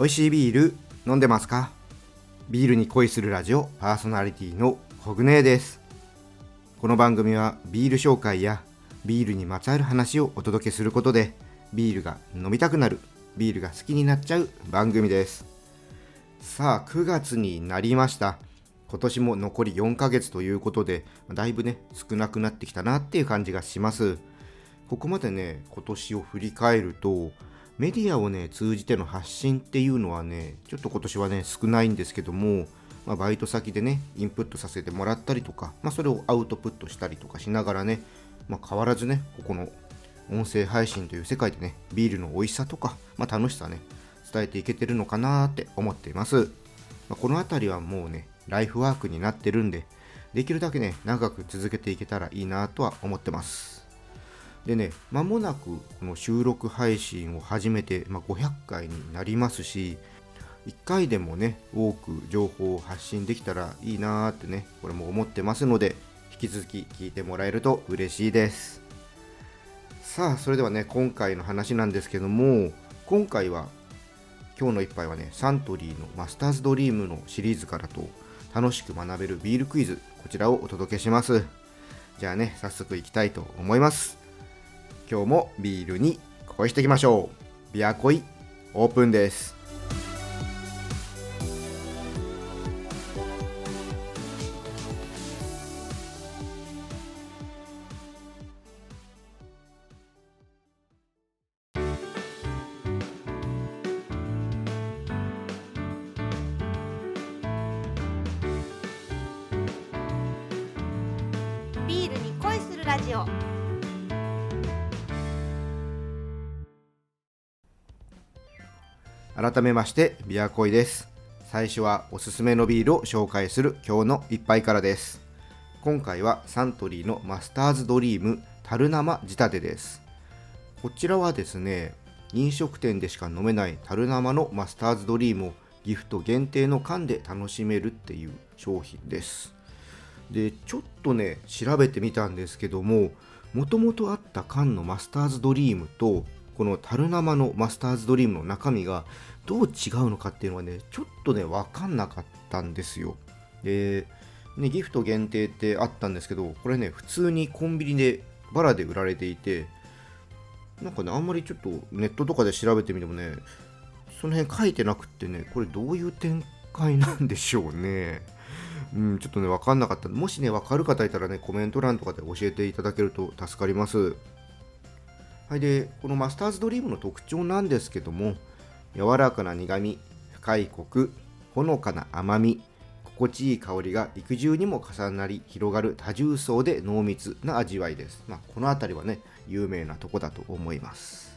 美味しいビール飲んでますか？ビールに恋するラジオパーソナリティのコグネです。この番組はビール紹介やビールにまつわる話をお届けすることでビールが飲みたくなるビールが好きになっちゃう番組です。さあ9月になりました。今年も残り4ヶ月ということでだいぶね少なくなってきたなっていう感じがします。ここまでね今年を振り返るとメディアをね通じての発信っていうのはねちょっと今年はね少ないんですけども、まあ、バイト先でねインプットさせてもらったりとか、まあ、それをアウトプットしたりとかしながらね、まあ、変わらずねここの音声配信という世界でねビールの美味しさとか、ま、楽しさね伝えていけてるのかなって思っています、まこの辺りはもうねライフワークになってるんでできるだけね長く続けていけたらいいなとは思ってます。でね、間もなくこの収録配信を始めて、まあ、500回になりますし、1回でもね、多く情報を発信できたらいいなーってね、これも思ってますので、引き続き聞いてもらえると嬉しいです。さあ、それではね、今回の話なんですけども、今回は、今日の一杯はね、サントリーのマスターズドリームのシリーズからと、楽しく学べるビールクイズ、こちらをお届けします。じゃあね、早速いきたいと思います。今日もビールに恋していきましょう。ビア恋オープンです。ビールに恋するラジオ。改めましてビアコイです。最初はおすすめのビールを紹介する今日の一杯からです。今回はサントリーのマスターズドリーム樽生仕立てです。こちらはですね飲食店でしか飲めない樽生のマスターズドリームをギフト限定の缶で楽しめるっていう商品です。でちょっとね調べてみたんですけどももともとあった缶のマスターズドリームとこの樽生のマスターズドリームの中身がどう違うのかっていうのはね、ちょっとね、わかんなかったんですよ。で、ね、ギフト限定ってあったんですけど、これね、普通にコンビニでバラで売られていて、なんかね、あんまりちょっとネットとかで調べてみてもね、その辺書いてなくってね、これどういう展開なんでしょうね。うん、ちょっとね、わかんなかった。もしね、わかる方いたらね、コメント欄とかで教えていただけると助かります。はい、で、このマスターズドリームの特徴なんですけども、柔らかな苦み、深いコク、ほのかな甘み、心地いい香りが肉汁にも重なり広がる多重層で濃密な味わいです。まあ、この辺りはね、有名なとこだと思います。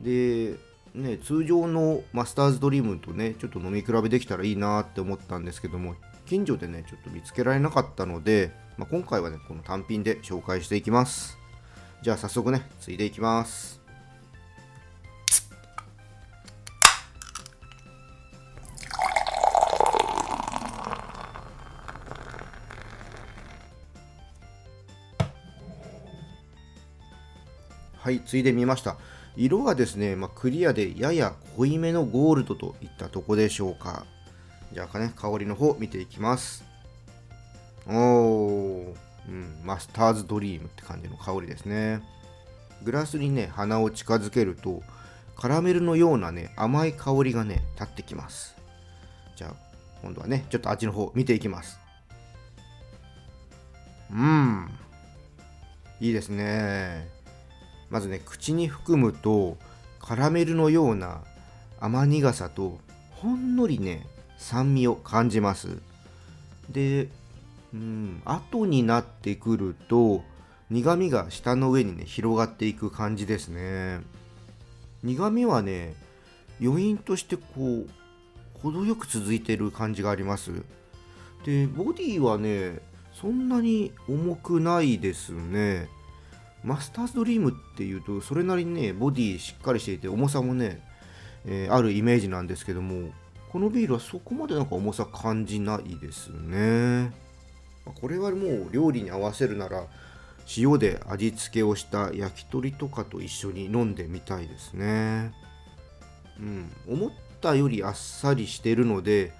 で、ね、通常のマスターズドリームとね、ちょっと飲み比べできたらいいなって思ったんですけども、近所でね、ちょっと見つけられなかったので、まあ、今回はね、この単品で紹介していきます。じゃあ早速ね、ついでいきます。はい、ついでみました。色はですね、まあ、クリアでやや濃いめのゴールドといったとこでしょうか。じゃあね、香りの方見ていきます。おー、うん、マスターズドリームって感じの香りですね。グラスにね、鼻を近づけると、カラメルのようなね、甘い香りがね、立ってきます。じゃあ、今度はね、ちょっと味の方見ていきます。うん、いいですね。まずね口に含むとカラメルのような甘苦さとほんのりね酸味を感じます。でうん後になってくると苦味が舌の上にね広がっていく感じですね。苦味はね余韻としてこう程よく続いてる感じがあります。でボディはねそんなに重くないですね。マスターズドリームっていうとそれなりにねボディしっかりしていて重さもね、えー、あるイメージなんですけどもこのビールはそこまでなんか重さ感じないですね。これはもう料理に合わせるなら塩で味付けをした焼き鳥とかと一緒に飲んでみたいですね。うん。思ったたよりあっさりしてるので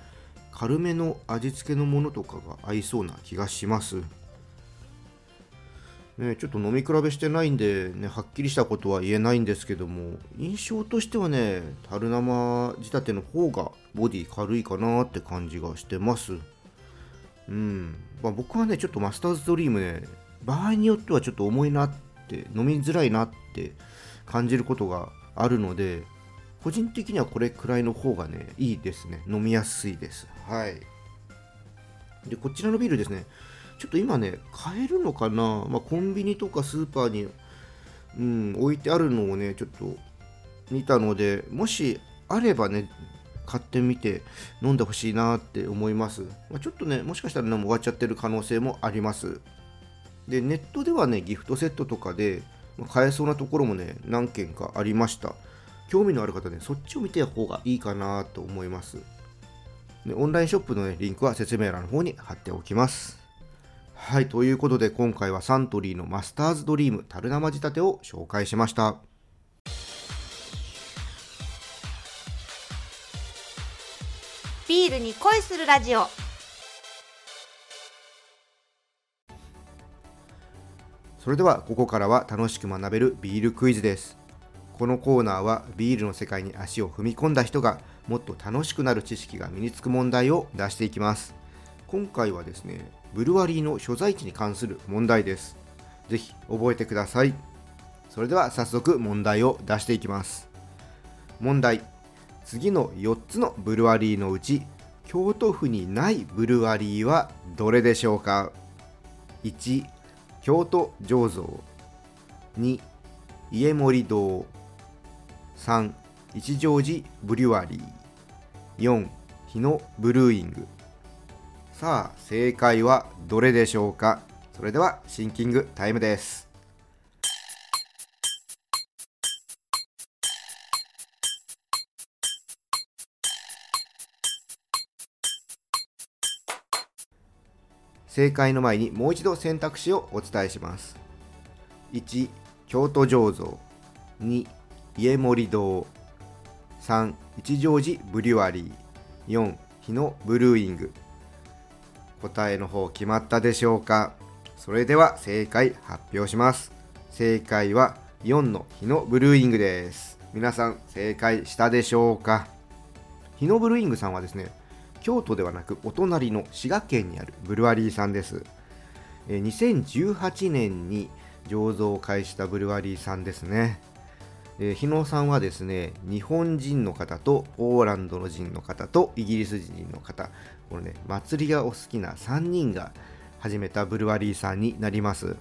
軽めの味付けのものとかが合いそうな気がします。ね、ちょっと飲み比べしてないんで、ね、はっきりしたことは言えないんですけども印象としてはね樽生仕立ての方がボディ軽いかなって感じがしてます。うん。まあ、僕はねちょっとマスターズドリームね場合によってはちょっと重いなって飲みづらいなって感じることがあるので個人的にはこれくらいの方がねいいですね。飲みやすいです。はい。でこちらのビールですね。ちょっと今ね、買えるのかな、まあ、コンビニとかスーパーに、うん、置いてあるのをね、ちょっと見たので、もしあればね、買ってみて飲んでほしいなって思います。まあ、ちょっとね、もしかしたらね、もう終わっちゃってる可能性もあります。で、ネットではね、ギフトセットとかで、ま、買えそうなところもね、何件かありました。興味のある方ね、そっちを見てた方がいいかなと思います。でオンラインショップの、ね、リンクは説明欄の方に貼っておきます。はい、ということで今回はサントリーのマスターズドリーム樽生仕立てを紹介しました。ビールに恋するラジオ。それではここからは楽しく学べるビールクイズです。このコーナーはビールの世界に足を踏み込んだ人がもっと楽しくなる知識が身につく問題を出していきます今回はですねブルワリーの所在地に関する問題です。ぜひ覚えてください。それでは早速問題を出していきます。問題。次の4つのブルワリーのうち、京都府にないブルワリーはどれでしょうか ?1、京都醸造2、家森堂3、一乗寺ブリュワリー4、日野ブルーイングさあ正解はどれでしょうか？それではシンキングタイムです。正解の前にもう一度選択肢をお伝えします。1京都醸造。2家盛堂。3一乗寺ブリュワリー。4日野ブルーイング。答えの方決まったでしょうか？それでは正解発表します。正解は4の日のブルーイングです。皆さん正解したでしょうか？日のブルーイングさんはですね京都ではなくお隣の滋賀県にあるブルワリーさんです。2018年に醸造を開始したブルワリーさんですね。えー、日野さんはですね日本人の方とポーランドの人の方とイギリス人の方これね祭りがお好きな3人が始めたブルワリーさんになります。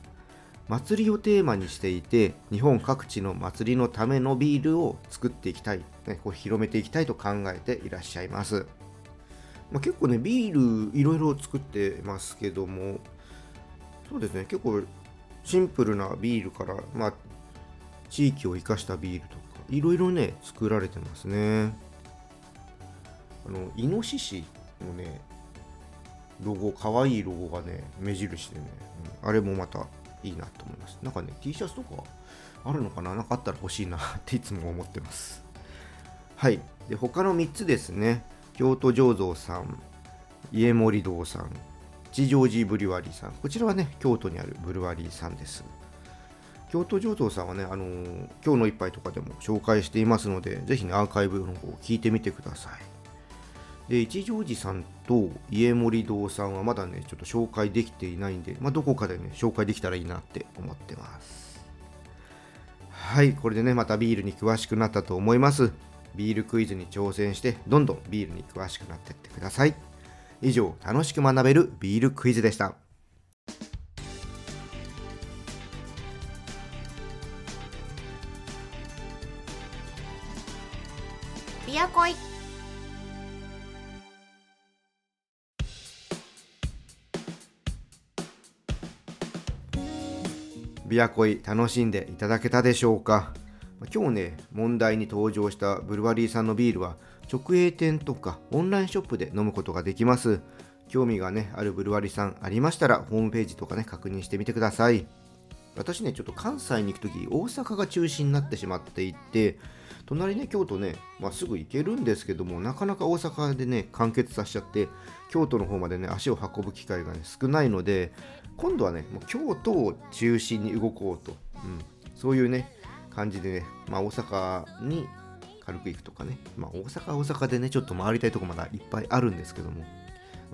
祭りをテーマにしていて日本各地の祭りのためのビールを作っていきたい、ね、こう広めていきたいと考えていらっしゃいます、まあ、結構ねビールいろいろ作ってますけどもそうですね結構シンプルなビールから、まあ、地域を生かしたビールとかいろいろね作られてますね。あのイノシシのねロゴかわいいロゴがね目印でね、うん、あれもまたいいなと思います。なんかね T シャツとかあるのかな？なかったら欲しいなっていつも思ってます。はい。で他の3つですね。京都醸造さん家森堂さん吉祥寺ブリュワリーさん。こちらはね京都にあるブルワリーさんです。京都醸造さんはね、あのー、今日の一杯とかでも紹介していますので、ぜひね、アーカイブの方を聞いてみてください。で、一条寺さんと家森堂さんはまだね、ちょっと紹介できていないんで、まあ、どこかでね、紹介できたらいいなって思ってます。はい、これでね、またビールに詳しくなったと思います。ビールクイズに挑戦して、どんどんビールに詳しくなっていってください。以上、楽しく学べるビールクイズでした。ビアコイビアコイ楽しんでいただけたでしょうか？今日ね問題に登場したブルワリーさんのビールは直営店とかオンラインショップで飲むことができます。興味がねあるブルワリーさんありましたらホームページとかね確認してみてください。私ねちょっと関西に行く時大阪が中心になってしまっていて隣ね京都ね、まあ、すぐ行けるんですけどもなかなか大阪でね完結させちゃって京都の方までね足を運ぶ機会が、ね、少ないので今度はねもう京都を中心に動こうと、うん、そういうね感じでね、まあ、大阪に軽く行くとかね、まあ、大阪大阪でねちょっと回りたいとこまだいっぱいあるんですけども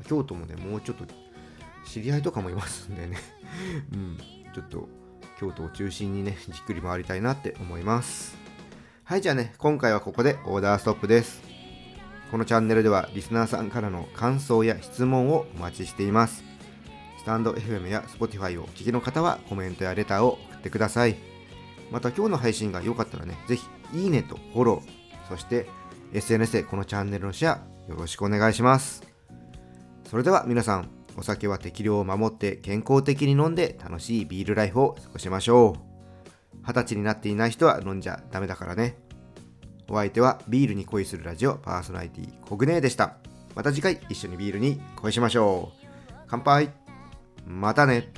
京都もねもうちょっと知り合いとかもいますんでね。うん。ちょっと京都を中心にねじっくり回りたいなって思います。はいじゃあね今回はここでオーダーストップです。このチャンネルではリスナーさんからの感想や質問をお待ちしています。スタンド FM や Spotify をお聞きの方はコメントやレターを送ってください。また今日の配信が良かったらねぜひいいねとフォローそして SNS でこのチャンネルのシェアよろしくお願いします。それでは皆さんお酒は適量を守って健康的に飲んで楽しいビールライフを過ごしましょう。二十歳になっていない人は飲んじゃダメだからね。お相手はビールに恋するラジオパーソナリティコグネーでした。また次回一緒にビールに恋しましょう。乾杯。またね。